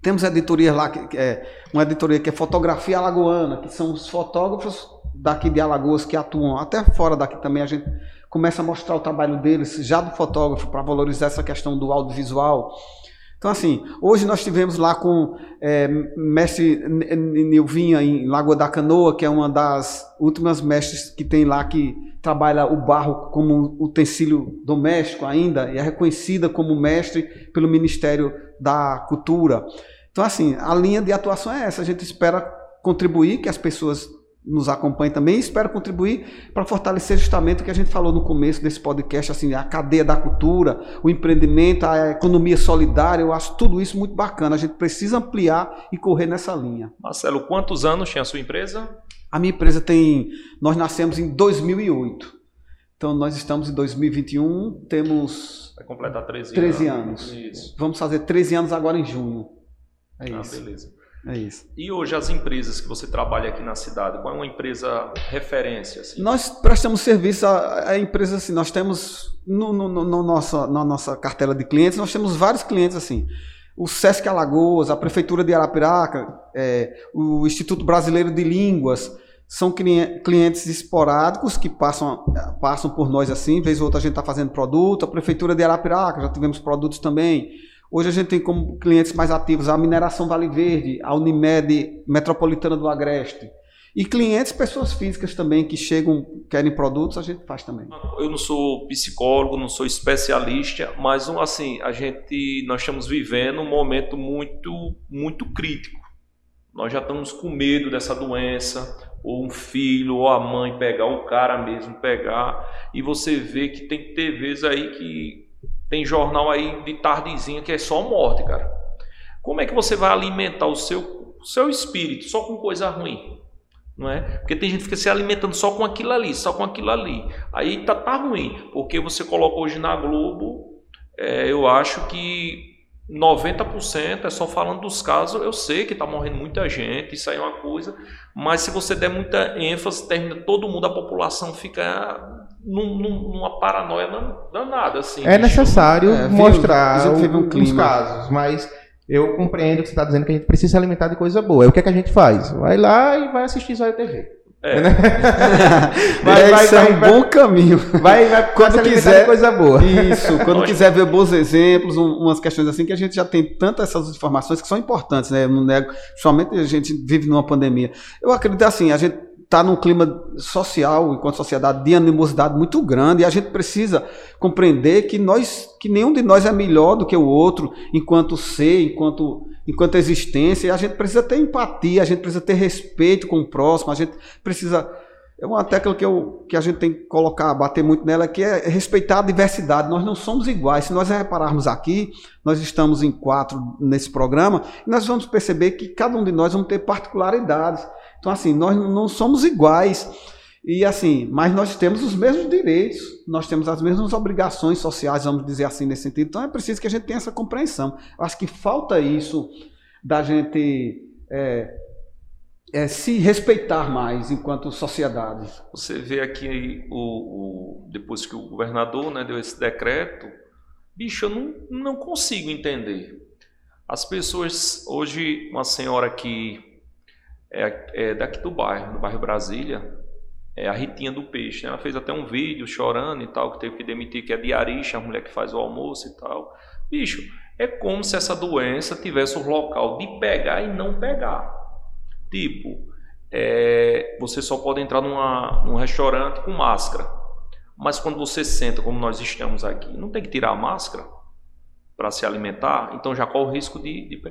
Temos editorias lá, que, é, uma editoria que é Fotografia Alagoana, que são os fotógrafos daqui de Alagoas que atuam, até fora daqui também, a gente começa a mostrar o trabalho deles, já do fotógrafo, para valorizar essa questão do audiovisual. Então, assim, hoje nós tivemos lá com é, mestre Nilvinha em Lagoa da Canoa, que é uma das últimas mestres que tem lá que trabalha o barro como utensílio doméstico ainda e é reconhecida como mestre pelo Ministério da Cultura. Então, assim, a linha de atuação é essa. A gente espera contribuir, que as pessoas nos acompanhe também. espero contribuir para fortalecer justamente o que a gente falou no começo desse podcast, assim, a cadeia da cultura, o empreendimento, a economia solidária. Eu acho tudo isso muito bacana. A gente precisa ampliar e correr nessa linha. Marcelo, quantos anos tinha a sua empresa? A minha empresa tem. Nós nascemos em 2008. Então nós estamos em 2021, temos. Vai completar 13, 13 anos. anos. Vamos fazer 13 anos agora em junho. É ah, isso. beleza. É isso. E hoje as empresas que você trabalha aqui na cidade, qual é uma empresa referência? Assim? Nós prestamos serviço a, a empresas assim, nós temos no, no, no nossa, na nossa cartela de clientes, nós temos vários clientes assim. O Sesc Alagoas, a Prefeitura de Arapiraca, é, o Instituto Brasileiro de Línguas, são clientes esporádicos que passam, passam por nós assim, vez ou outra a gente está fazendo produto, a Prefeitura de Arapiraca, já tivemos produtos também. Hoje a gente tem como clientes mais ativos a Mineração Vale Verde, a Unimed Metropolitana do Agreste. E clientes, pessoas físicas também que chegam, querem produtos, a gente faz também. Eu não sou psicólogo, não sou especialista, mas assim, a gente nós estamos vivendo um momento muito muito crítico. Nós já estamos com medo dessa doença, ou um filho ou a mãe pegar, o cara mesmo pegar, e você vê que tem TVs aí que tem jornal aí de tardezinha que é só morte, cara. Como é que você vai alimentar o seu, o seu espírito só com coisa ruim? Não é? Porque tem gente que fica se alimentando só com aquilo ali, só com aquilo ali. Aí tá, tá ruim, porque você coloca hoje na Globo, é, eu acho que 90% é só falando dos casos. Eu sei que está morrendo muita gente, isso aí é uma coisa, mas se você der muita ênfase, termina todo mundo, a população fica num, num, numa paranoia danada. Assim, é necessário é, mostrar um os casos, mas eu compreendo que você está dizendo que a gente precisa se alimentar de coisa boa. É o que, é que a gente faz? Vai lá e vai assistir Zóio TV. É. Né? vai, vai, vai, é um vai, bom caminho. Vai, vai quando quiser coisa boa. Isso, quando quiser ver bons exemplos, um, umas questões assim que a gente já tem tantas essas informações que são importantes, né? Eu não nego, somente a gente vive numa pandemia. Eu acredito assim, a gente está num clima social, enquanto sociedade, de animosidade muito grande, e a gente precisa compreender que nós, que nenhum de nós é melhor do que o outro, enquanto ser, enquanto, enquanto existência, a gente precisa ter empatia, a gente precisa ter respeito com o próximo, a gente precisa. É uma tecla que, eu, que a gente tem que colocar, bater muito nela, que é respeitar a diversidade. Nós não somos iguais. Se nós repararmos aqui, nós estamos em quatro nesse programa, e nós vamos perceber que cada um de nós vamos ter particularidades. Então, assim, nós não somos iguais. E assim, mas nós temos os mesmos direitos, nós temos as mesmas obrigações sociais, vamos dizer assim, nesse sentido. Então é preciso que a gente tenha essa compreensão. Acho que falta isso da gente é, é, se respeitar mais enquanto sociedade. Você vê aqui o, o, depois que o governador né, deu esse decreto, bicho, eu não, não consigo entender. As pessoas, hoje, uma senhora que é, é daqui do bairro, do bairro Brasília, é a Ritinha do Peixe. Né? Ela fez até um vídeo chorando e tal, que teve que demitir, que é diarista, a mulher que faz o almoço e tal. Bicho, é como se essa doença tivesse o local de pegar e não pegar. Tipo, é, você só pode entrar numa, num restaurante com máscara. Mas quando você senta, como nós estamos aqui, não tem que tirar a máscara para se alimentar, então já corre o risco de, de.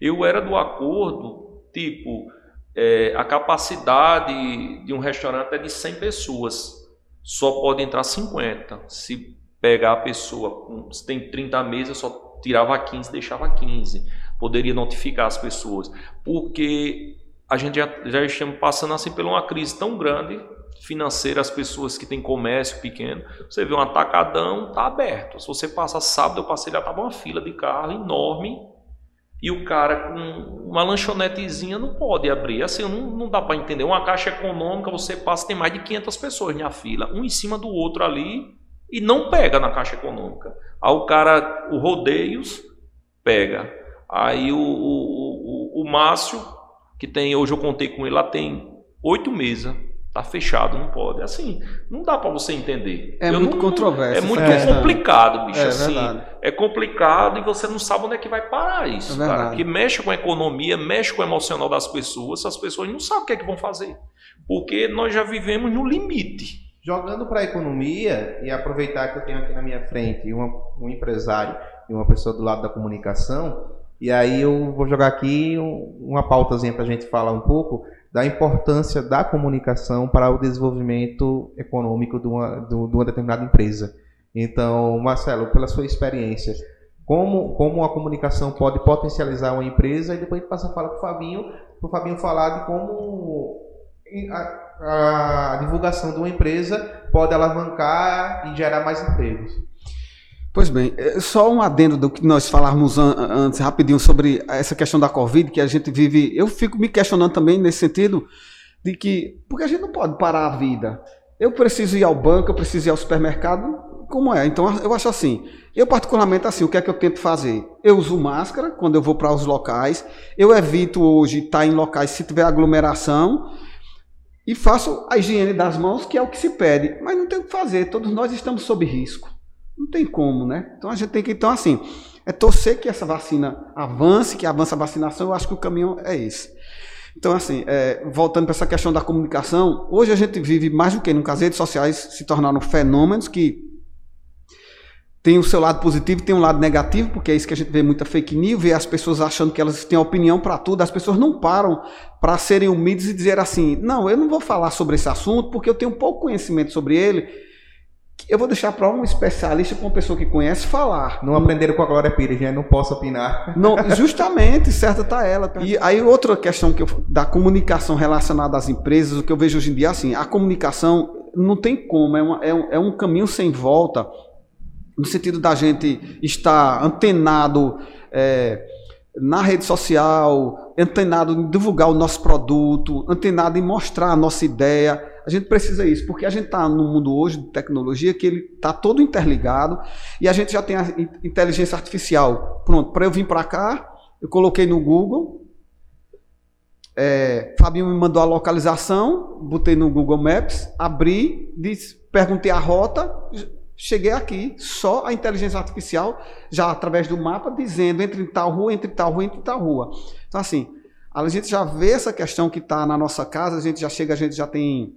Eu era do acordo, tipo, é, a capacidade de um restaurante é de 100 pessoas, só pode entrar 50. Se pegar a pessoa, se tem 30 mesas, só tirava 15, deixava 15. Poderia notificar as pessoas, porque a gente já, já estamos passando assim por uma crise tão grande financeira, as pessoas que têm comércio pequeno, você vê um atacadão, está aberto. Se você passa sábado, eu passei lá, estava uma fila de carro enorme e o cara com uma lanchonetezinha não pode abrir. Assim, não, não dá para entender. Uma caixa econômica, você passa, tem mais de 500 pessoas na fila, um em cima do outro ali, e não pega na caixa econômica. Aí o cara, o Rodeios, pega. Aí o, o, o, o Márcio, que tem, hoje eu contei com ele, lá tem oito mesas. Tá fechado, não pode. Assim, não dá para você entender. É eu muito não, controverso. É muito é, complicado, bicho. É, assim, verdade. é complicado e você não sabe onde é que vai parar isso, é cara. Que mexe com a economia, mexe com o emocional das pessoas. As pessoas não sabem o que é que vão fazer. Porque nós já vivemos no limite. Jogando para a economia e aproveitar que eu tenho aqui na minha frente uma, um empresário e uma pessoa do lado da comunicação, e aí eu vou jogar aqui uma pautazinha para a gente falar um pouco da importância da comunicação para o desenvolvimento econômico de uma, de uma determinada empresa. Então, Marcelo, pela sua experiência, como, como a comunicação pode potencializar uma empresa e depois a gente passa a falar para o Fabinho, para o Fabinho falar de como a, a divulgação de uma empresa pode alavancar e gerar mais empregos. Pois bem, é, só um adendo do que nós falávamos antes, rapidinho, sobre essa questão da Covid, que a gente vive. Eu fico me questionando também nesse sentido de que. Porque a gente não pode parar a vida. Eu preciso ir ao banco, eu preciso ir ao supermercado, como é? Então eu acho assim. Eu, particularmente, assim, o que é que eu tento fazer? Eu uso máscara quando eu vou para os locais, eu evito hoje estar em locais se tiver aglomeração e faço a higiene das mãos, que é o que se pede. Mas não tem o que fazer, todos nós estamos sob risco. Não tem como, né? Então a gente tem que, então assim, é torcer que essa vacina avance, que avance a vacinação, eu acho que o caminho é esse. Então, assim, é, voltando para essa questão da comunicação, hoje a gente vive mais do que nunca. As redes sociais se tornaram fenômenos que tem o seu lado positivo e tem um lado negativo, porque é isso que a gente vê muita fake news, vê as pessoas achando que elas têm opinião para tudo, as pessoas não param para serem humildes e dizer assim: não, eu não vou falar sobre esse assunto porque eu tenho pouco conhecimento sobre ele. Eu vou deixar para um especialista, para uma pessoa que conhece, falar. Não aprenderam com a Glória Pires, né? Não posso opinar. Não, justamente, certa tá ela. E aí outra questão que eu, da comunicação relacionada às empresas, o que eu vejo hoje em dia, assim, a comunicação não tem como, é, uma, é, um, é um caminho sem volta no sentido da gente estar antenado é, na rede social, antenado em divulgar o nosso produto, antenado em mostrar a nossa ideia. A gente precisa isso, porque a gente está num mundo hoje de tecnologia que ele está todo interligado e a gente já tem a inteligência artificial. Pronto, para eu vir para cá, eu coloquei no Google, é, Fabinho me mandou a localização, botei no Google Maps, abri, disse, perguntei a rota, cheguei aqui, só a inteligência artificial, já através do mapa, dizendo entre tal rua, entre tal rua, entre tal rua. Então, assim, a gente já vê essa questão que está na nossa casa, a gente já chega, a gente já tem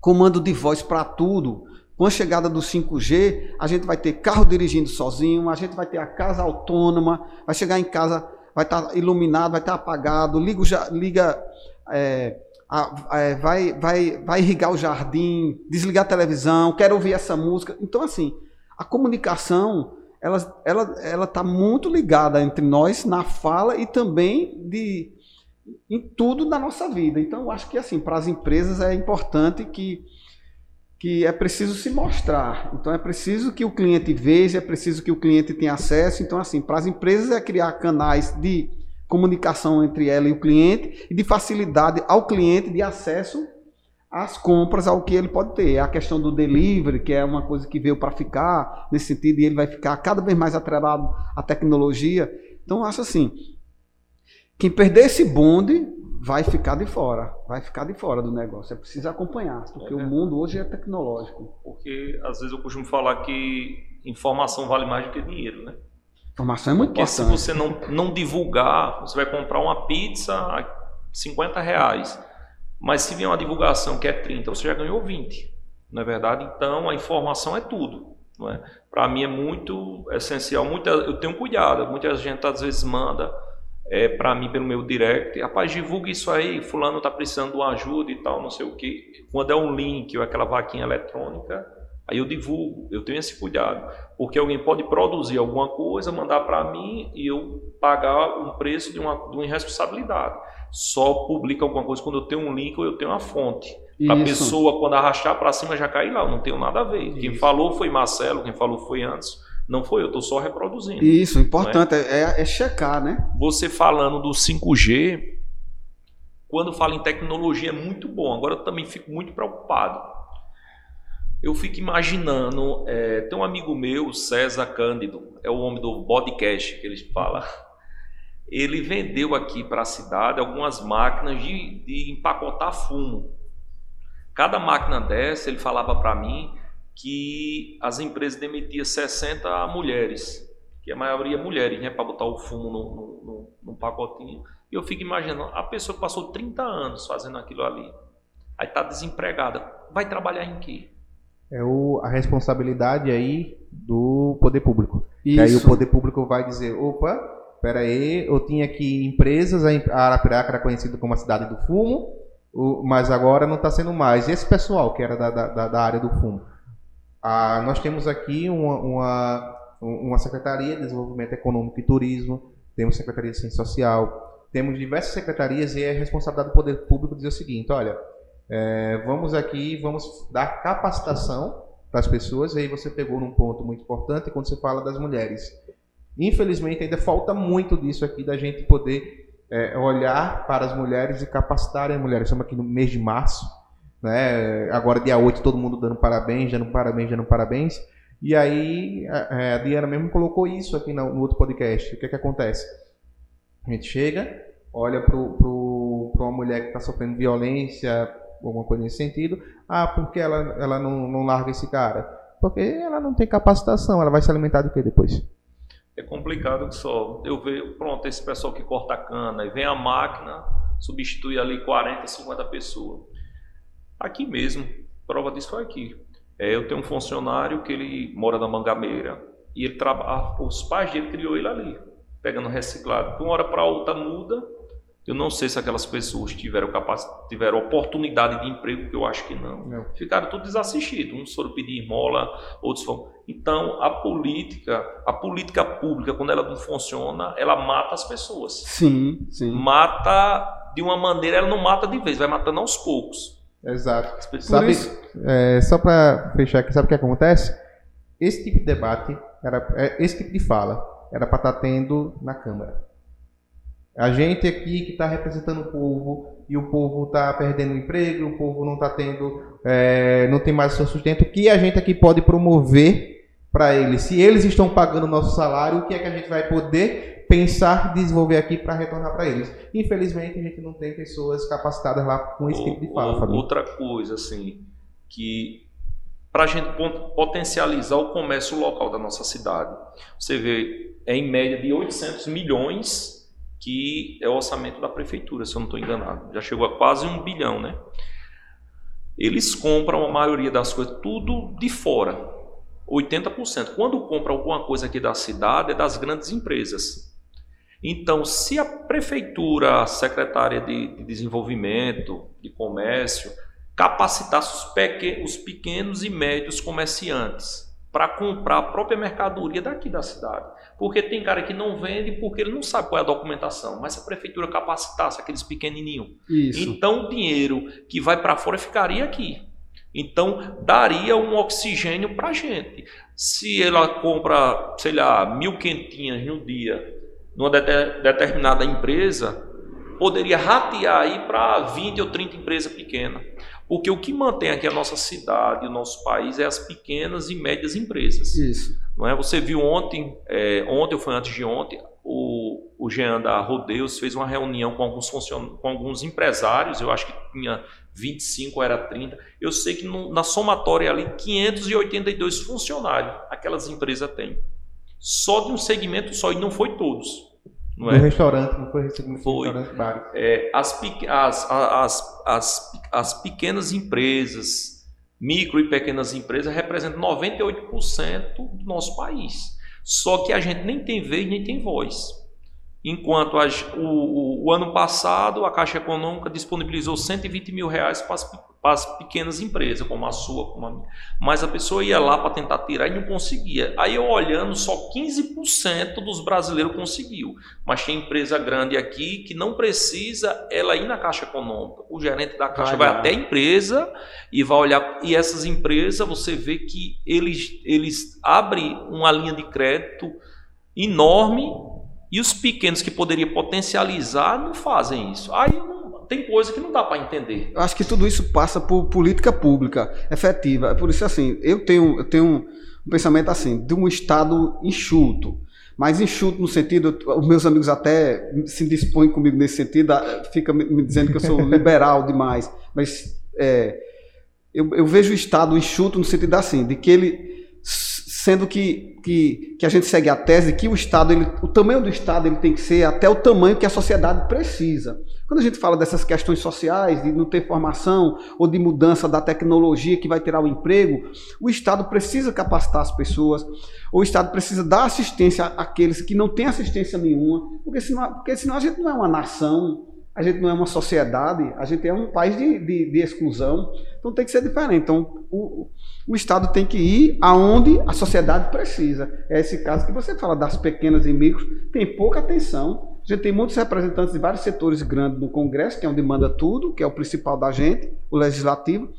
comando de voz para tudo. Com a chegada do 5G, a gente vai ter carro dirigindo sozinho, a gente vai ter a casa autônoma, vai chegar em casa, vai estar tá iluminado, vai estar tá apagado, liga, liga é, é, vai, vai, vai irrigar o jardim, desligar a televisão, quero ouvir essa música. Então, assim, a comunicação ela está ela, ela tá muito ligada entre nós na fala e também de, em tudo da nossa vida. Então, eu acho que assim, para as empresas é importante que, que é preciso se mostrar. Então, é preciso que o cliente veja, é preciso que o cliente tenha acesso. Então, assim, para as empresas é criar canais de comunicação entre ela e o cliente e de facilidade ao cliente de acesso às compras, ao que ele pode ter. A questão do delivery, que é uma coisa que veio para ficar, nesse sentido, e ele vai ficar cada vez mais atrelado à tecnologia. Então, eu acho assim, quem perder esse bonde vai ficar de fora, vai ficar de fora do negócio. É preciso acompanhar, porque é o mundo hoje é tecnológico. Porque às vezes eu costumo falar que informação vale mais do que dinheiro, né? Informação é muito Porque importante. se você não, não divulgar, você vai comprar uma pizza a 50 reais. Mas se vier uma divulgação que é 30, você já ganhou 20. Não é verdade? Então a informação é tudo. É? Para mim é muito essencial. Muita, eu tenho cuidado. Muita gente às vezes manda é, para mim pelo meu direct. Rapaz, divulga isso aí. Fulano está precisando de uma ajuda e tal, não sei o que. Quando é um link ou aquela vaquinha eletrônica, Aí eu divulgo, eu tenho esse cuidado, porque alguém pode produzir alguma coisa, mandar para mim e eu pagar um preço de uma, de uma irresponsabilidade. Só publica alguma coisa quando eu tenho um link ou eu tenho uma fonte. A pessoa, quando arrastar para cima, já cai lá. Eu não tenho nada a ver. Isso. Quem falou foi Marcelo, quem falou foi antes. Não foi eu, estou só reproduzindo. Isso, importante é? É, é checar, né? Você falando do 5G, quando fala em tecnologia é muito bom. Agora eu também fico muito preocupado eu fico imaginando, é, tem um amigo meu, César Cândido, é o homem do podcast que eles falam. Ele vendeu aqui para a cidade algumas máquinas de, de empacotar fumo. Cada máquina dessa, ele falava para mim que as empresas demitiam 60 mulheres, que a maioria mulheres, né, para botar o fumo no, no, no, no pacotinho. E eu fico imaginando, a pessoa que passou 30 anos fazendo aquilo ali, aí está desempregada, vai trabalhar em quê? é o, a responsabilidade aí do poder público. Isso. E aí o poder público vai dizer, opa, pera aí, eu tinha aqui empresas, a Arapiraca era conhecida como a cidade do fumo, mas agora não está sendo mais. E esse pessoal que era da, da, da área do fumo? Ah, nós temos aqui uma, uma, uma Secretaria de Desenvolvimento Econômico e Turismo, temos Secretaria de Ciência Social, temos diversas secretarias e é responsabilidade do poder público dizer o seguinte, olha, é, vamos aqui, vamos dar capacitação para as pessoas. E aí você pegou num ponto muito importante quando você fala das mulheres. Infelizmente ainda falta muito disso aqui da gente poder é, olhar para as mulheres e capacitar as mulheres. Estamos aqui no mês de março, né? Agora dia 8 todo mundo dando parabéns, dando parabéns, dando parabéns. E aí a, Diana mesmo colocou isso aqui no, no outro podcast. O que é que acontece? A gente chega, olha para uma mulher que está sofrendo violência alguma coisa nesse sentido. Ah, porque ela, ela não, não larga esse cara? Porque ela não tem capacitação, ela vai se alimentar do que depois? É complicado que só. Eu vejo, pronto, esse pessoal que corta a cana, e vem a máquina, substitui ali 40, 50 pessoas. Aqui mesmo, prova disso foi aqui. É, eu tenho um funcionário que ele mora na Mangameira e ele trabalha, os pais dele criou ele ali, pegando reciclado. De uma hora para outra muda. Eu não sei se aquelas pessoas tiveram capacidade, tiveram oportunidade de emprego, que eu acho que não. não. Ficaram tudo desassistidos. Uns foram pedir mola, outros foram. Então, a política, a política pública, quando ela não funciona, ela mata as pessoas. Sim, sim. Mata de uma maneira, ela não mata de vez, vai matando aos poucos. Exato. Sabe, é, só para fechar aqui, sabe o que acontece? Esse tipo de debate, era, é, esse tipo de fala, era para estar tá tendo na Câmara. A gente aqui que está representando o povo e o povo está perdendo emprego, o povo não está tendo, é, não tem mais seu sustento, o que a gente aqui pode promover para eles? Se eles estão pagando o nosso salário, o que é que a gente vai poder pensar, desenvolver aqui para retornar para eles. Infelizmente, a gente não tem pessoas capacitadas lá com esse tipo de fala. Ou, outra coisa, assim, que para a gente potencializar o comércio local da nossa cidade, você vê, é em média de 800 milhões que é o orçamento da prefeitura, se eu não estou enganado. Já chegou a quase um bilhão, né? Eles compram a maioria das coisas tudo de fora, 80%. Quando compram alguma coisa aqui da cidade, é das grandes empresas. Então, se a prefeitura, a secretária de, de desenvolvimento, de comércio, capacitasse os, pequen os pequenos e médios comerciantes para comprar a própria mercadoria daqui da cidade. Porque tem cara que não vende porque ele não sabe qual é a documentação, mas se a prefeitura capacitasse aqueles pequenininhos, então o dinheiro que vai para fora ficaria aqui. Então, daria um oxigênio para a gente. Se ela compra, sei lá, mil quentinhas no dia numa determinada empresa, poderia ratear aí para 20 ou 30 empresas pequenas. Porque o que mantém aqui a nossa cidade, o nosso país, é as pequenas e médias empresas. Isso. Não é? Você viu ontem, é, ontem ou foi antes de ontem, o, o Jean da Rodeus fez uma reunião com alguns, funcion... com alguns empresários, eu acho que tinha 25 era 30. Eu sei que no, na somatória ali, 582 funcionários aquelas empresas têm. Só de um segmento só, e não foi todos. Não é? No restaurante, não foi restaurante, foi. restaurante É, as, as, as, as, as pequenas empresas, micro e pequenas empresas, representam 98% do nosso país. Só que a gente nem tem vez nem tem voz. Enquanto a, o, o, ano passado a Caixa Econômica disponibilizou 120 mil reais para as para as pequenas empresas, como a sua, como a minha. Mas a pessoa ia lá para tentar tirar e não conseguia. Aí eu olhando, só 15% dos brasileiros conseguiu. Mas tem empresa grande aqui que não precisa ela ir na Caixa Econômica. O gerente da Caixa vai, vai até a empresa e vai olhar. E essas empresas, você vê que eles, eles abrem uma linha de crédito enorme e os pequenos que poderiam potencializar não fazem isso. Aí eu não tem coisa que não dá para entender. Eu acho que tudo isso passa por política pública efetiva. É por isso assim, eu tenho, eu tenho um pensamento assim, de um Estado enxuto. Mas enxuto no sentido, os meus amigos até se dispõem comigo nesse sentido, fica me dizendo que eu sou liberal demais. Mas é, eu, eu vejo o Estado enxuto no sentido assim, de que ele sendo que, que, que a gente segue a tese que o Estado, ele, o tamanho do Estado ele tem que ser até o tamanho que a sociedade precisa. Quando a gente fala dessas questões sociais, de não ter formação ou de mudança da tecnologia que vai tirar o emprego, o Estado precisa capacitar as pessoas, o Estado precisa dar assistência àqueles que não têm assistência nenhuma, porque senão, porque senão a gente não é uma nação, a gente não é uma sociedade, a gente é um país de, de, de exclusão, então tem que ser diferente. Então, o, o Estado tem que ir aonde a sociedade precisa. É esse caso que você fala das pequenas e micros, tem pouca atenção. A gente tem muitos representantes de vários setores grandes no Congresso, que é onde manda tudo, que é o principal da gente, o legislativo.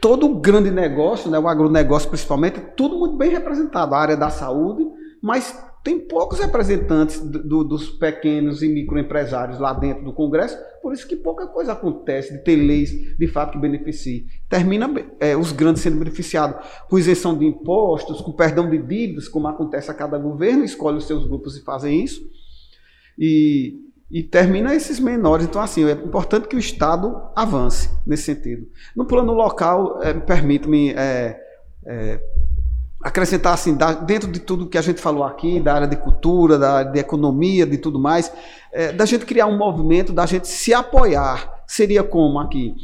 Todo grande negócio, né, o agronegócio principalmente, tudo muito bem representado. A área da saúde, mas tem poucos representantes do, dos pequenos e microempresários lá dentro do Congresso, por isso que pouca coisa acontece de ter leis de fato que beneficiem. Termina é, os grandes sendo beneficiados com isenção de impostos, com perdão de dívidas, como acontece a cada governo, escolhe os seus grupos e fazem isso. E, e termina esses menores. Então, assim, é importante que o Estado avance nesse sentido. No plano local, é, permito-me é, é, acrescentar assim, dentro de tudo que a gente falou aqui, da área de cultura, da área de economia, de tudo mais, é, da gente criar um movimento, da gente se apoiar. Seria como aqui?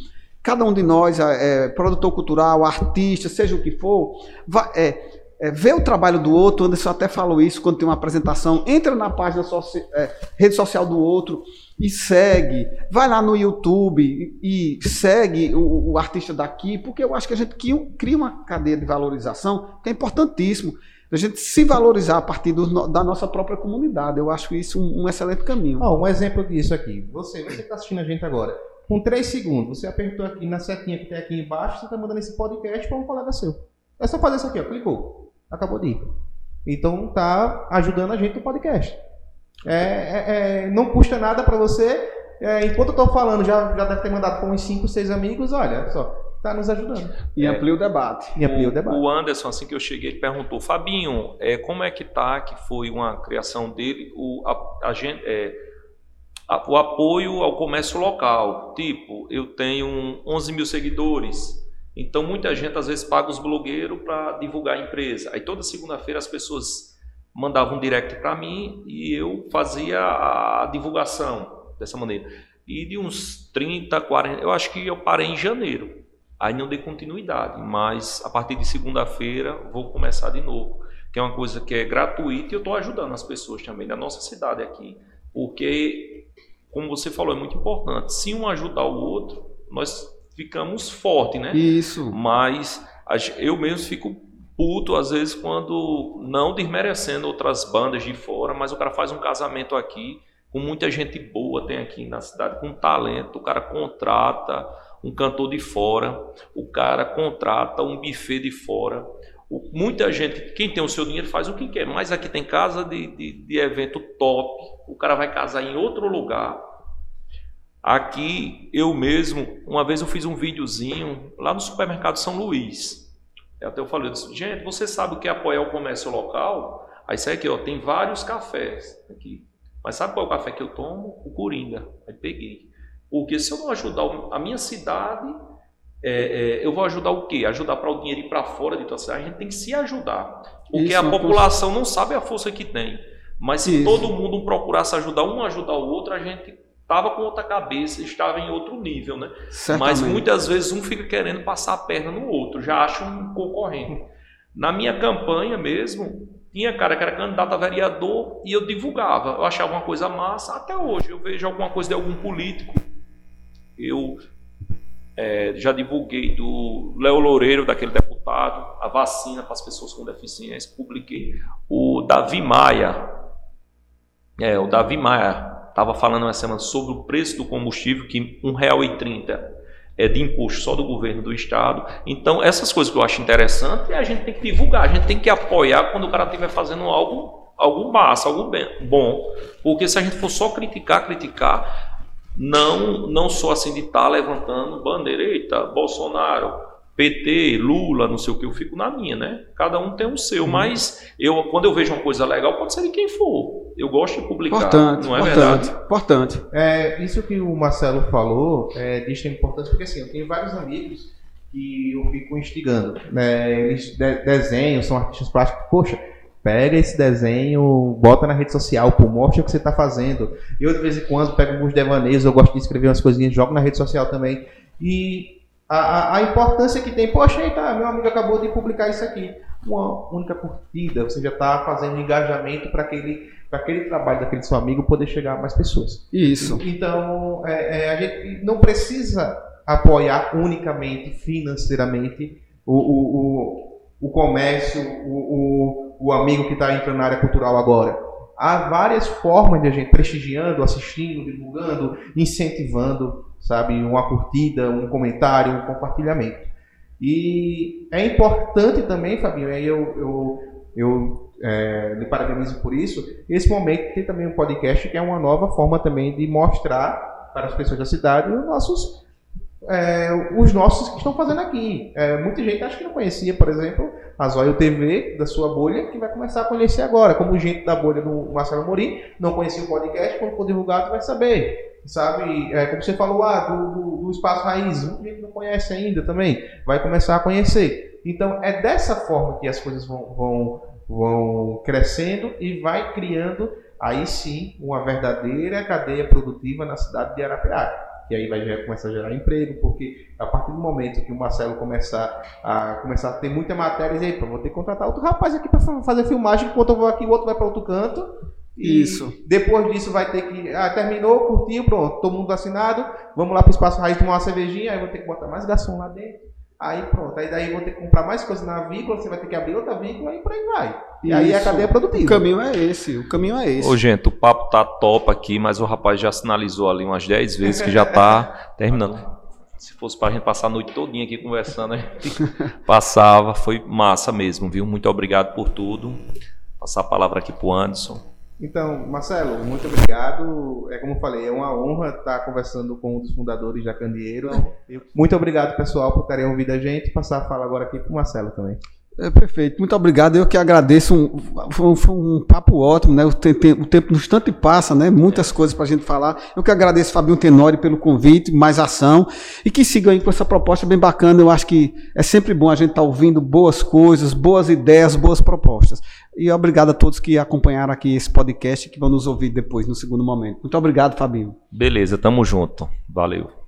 Cada um de nós, é, produtor cultural, artista, seja o que for, vai, é, é, vê o trabalho do outro, Anderson até falou isso quando tem uma apresentação, entra na página soci, é, rede social do outro e segue, vai lá no YouTube e, e segue o, o, artista daqui, porque eu acho que a gente cria uma cadeia de valorização que é importantíssimo, a gente se valorizar a partir do, da nossa própria comunidade. Eu acho isso um, um excelente caminho. Oh, um exemplo disso aqui, você, você está assistindo a gente agora, com três segundos, você apertou aqui na setinha que tem aqui embaixo, você está mandando esse podcast para um colega seu. É só fazer isso aqui, ó, clicou acabou de ir. Então tá ajudando a gente no podcast. É, é, é não custa nada para você. É, enquanto eu estou falando, já, já deve ter mandado com uns 5, 6 amigos, olha só, tá nos ajudando. E amplia o debate. E amplia o, o, debate. O Anderson, assim que eu cheguei, perguntou, Fabinho, é, como é que tá, que foi uma criação dele, o, a, a gente, é, a, o apoio ao comércio local. Tipo, eu tenho 11 mil seguidores, então muita gente às vezes paga os blogueiros para divulgar a empresa. Aí toda segunda-feira as pessoas mandavam um direct para mim e eu fazia a divulgação dessa maneira. E de uns 30, 40, eu acho que eu parei em janeiro. Aí não dei continuidade, mas a partir de segunda-feira vou começar de novo, que é uma coisa que é gratuita e eu estou ajudando as pessoas também da nossa cidade aqui, porque como você falou é muito importante. Se um ajudar o outro, nós ficamos fortes, né? Isso. Mas eu mesmo fico puto às vezes quando não desmerecendo outras bandas de fora, mas o cara faz um casamento aqui com muita gente boa tem aqui na cidade com talento, o cara contrata um cantor de fora, o cara contrata um buffet de fora. O, muita gente, quem tem o seu dinheiro faz o que quer, mas aqui tem casa de, de, de evento top, o cara vai casar em outro lugar, Aqui, eu mesmo, uma vez eu fiz um videozinho lá no supermercado São Luís. Até eu falei, eu disse, gente, você sabe o que é apoiar o comércio local? Aí sai aqui, ó, tem vários cafés aqui. Mas sabe qual é o café que eu tomo? O Coringa. Aí peguei. Porque se eu não ajudar a minha cidade, é, é, eu vou ajudar o quê? Ajudar para o dinheiro ir para fora de tua cidade. A gente tem que se ajudar. Porque Isso, a população não sabe a força que tem. Mas se Isso. todo mundo procurasse ajudar um ajudar o outro, a gente estava com outra cabeça, estava em outro nível, né? Certamente. Mas muitas vezes um fica querendo passar a perna no outro, já acha um concorrente. Na minha campanha mesmo, tinha cara que era candidato a vereador e eu divulgava. Eu achava uma coisa massa. Até hoje eu vejo alguma coisa de algum político. Eu é, já divulguei do Léo Loureiro, daquele deputado, a vacina para as pessoas com deficiência. Publiquei. O Davi Maia. É, o Davi Maia estava falando uma semana sobre o preço do combustível, que R$ 1,30 é de imposto só do governo do estado. Então, essas coisas que eu acho interessante, a gente tem que divulgar, a gente tem que apoiar quando o cara estiver fazendo algo, algo massa, algo bem, bom. Porque se a gente for só criticar, criticar, não, não só assim de estar tá levantando bandeira, eita, Bolsonaro, PT, Lula, não sei o que, eu fico na minha, né? Cada um tem o um seu, mas eu quando eu vejo uma coisa legal, pode ser de quem for. Eu gosto de publicar, importante, não é importante, verdade? Importante. É, isso que o Marcelo falou é de extrema importância, porque assim, eu tenho vários amigos que eu fico instigando. Né? Eles de desenham, são artistas plásticos, poxa, pega esse desenho, bota na rede social, pô, mostra o que você está fazendo. Eu, de vez em quando, pego alguns devaneios, eu gosto de escrever umas coisinhas, jogo na rede social também. E a, a, a, importância que tem. Poxa, tá, meu amigo acabou de publicar isso aqui. Uma única curtida, você já está fazendo engajamento para aquele, aquele trabalho daquele seu amigo poder chegar a mais pessoas. Isso. Então, é, é, a gente não precisa apoiar unicamente financeiramente o, o, o, o comércio, o, o, o amigo que está entrando na área cultural agora. Há várias formas de a gente prestigiando, assistindo, divulgando, incentivando sabe? Uma curtida, um comentário, um compartilhamento. E é importante também, Fabinho, aí eu, eu, eu é, lhe parabenizo por isso, esse momento tem também um podcast que é uma nova forma também de mostrar para as pessoas da cidade os nossos, é, os nossos que estão fazendo aqui. É, muita gente acho que não conhecia, por exemplo, a Zóio TV da sua bolha, que vai começar a conhecer agora. Como gente da bolha do Marcelo Morim não conhecia o podcast, quando for divulgado vai saber sabe? É, como você falou, ah, do, do, do Espaço Raiz, muita gente não conhece ainda também, vai começar a conhecer. Então é dessa forma que as coisas vão, vão, vão crescendo e vai criando aí sim uma verdadeira cadeia produtiva na cidade de Arapiraca. E aí vai começar a gerar emprego, porque a partir do momento que o Marcelo começar a começar a ter muita matéria, e aí, vou ter que contratar outro rapaz aqui para fazer filmagem, enquanto eu vou aqui, o outro vai para outro canto. E Isso. Depois disso vai ter que. Ah, terminou, curtiu, pronto, todo mundo vacinado. Vamos lá para o espaço raiz tomar uma cervejinha, aí vou ter que botar mais garçom lá dentro. Aí pronto, aí daí vou ter que comprar mais coisas na vínculo, você vai ter que abrir outra vínculo e por aí vai. E aí é a Isso. cadeia produtiva. O caminho é esse, o caminho é esse. Ô, gente, o papo tá top aqui, mas o rapaz já sinalizou ali umas 10 vezes que já tá terminando. Se fosse pra gente passar a noite todinha aqui conversando, a gente passava. Foi massa mesmo, viu? Muito obrigado por tudo. Passar a palavra aqui pro Anderson. Então, Marcelo, muito obrigado. É como eu falei, é uma honra estar conversando com um dos fundadores da Candeeiro. Muito obrigado, pessoal, por terem ouvido a gente. Passar a fala agora aqui para o Marcelo também. É perfeito, muito obrigado. Eu que agradeço. Um, foi, um, foi um papo ótimo, né? O, te- o tempo no instante passa, né? Muitas coisas para a gente falar. Eu que agradeço, Fabinho Tenori, pelo convite, mais ação. E que sigam aí com essa proposta bem bacana. Eu acho que é sempre bom a gente estar ouvindo boas coisas, boas ideias, boas propostas. E obrigado a todos que acompanharam aqui esse podcast e que vão nos ouvir depois, no segundo momento. Muito obrigado, Fabinho. Beleza, tamo junto. Valeu.